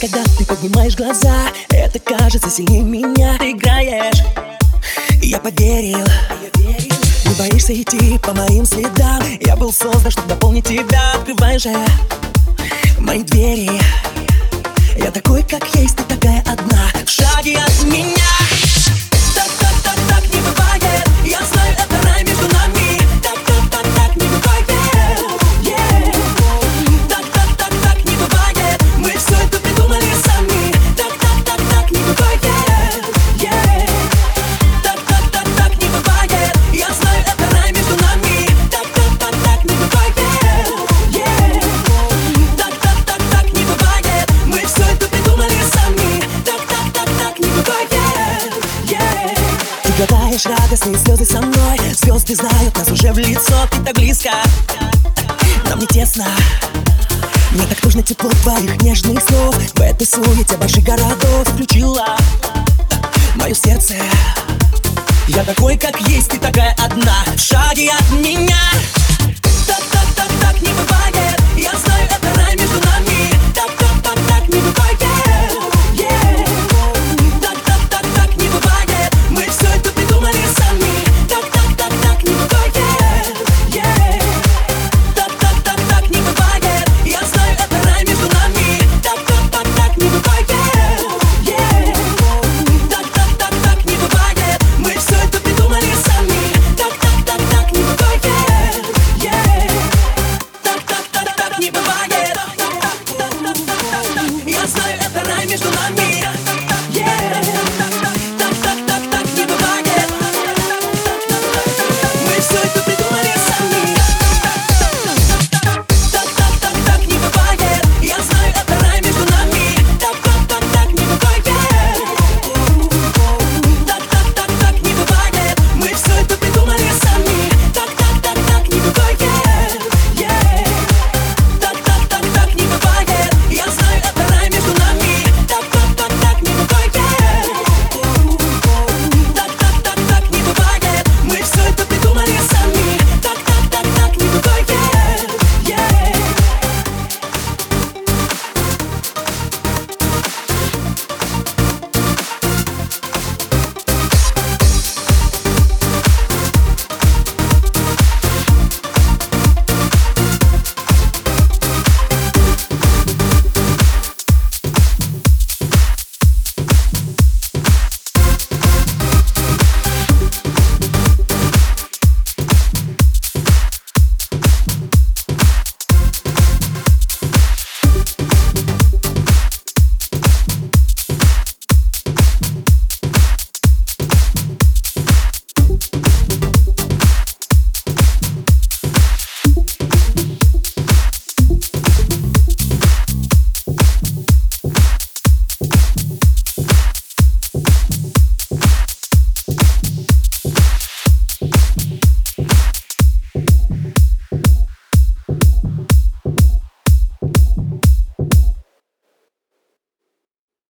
Когда ты поднимаешь глаза Это кажется сильнее меня. Ты играешь, я поверил. Не боишься идти по моим следам. Я был создан, чтобы дополнить тебя. Открывай же мои двери. Я такой, как есть, ты такая одна. В шаге от Глотаешь радостные слезы со мной. Звезды знают нас уже в лицо Ты так близко, нам не тесно. Мне так нужно тепло твоих нежных слов. В этой суете больших городов Включила мое сердце. Я такой, как есть, ты такая одна. Шаги от меня. Так, так, так, так не бывает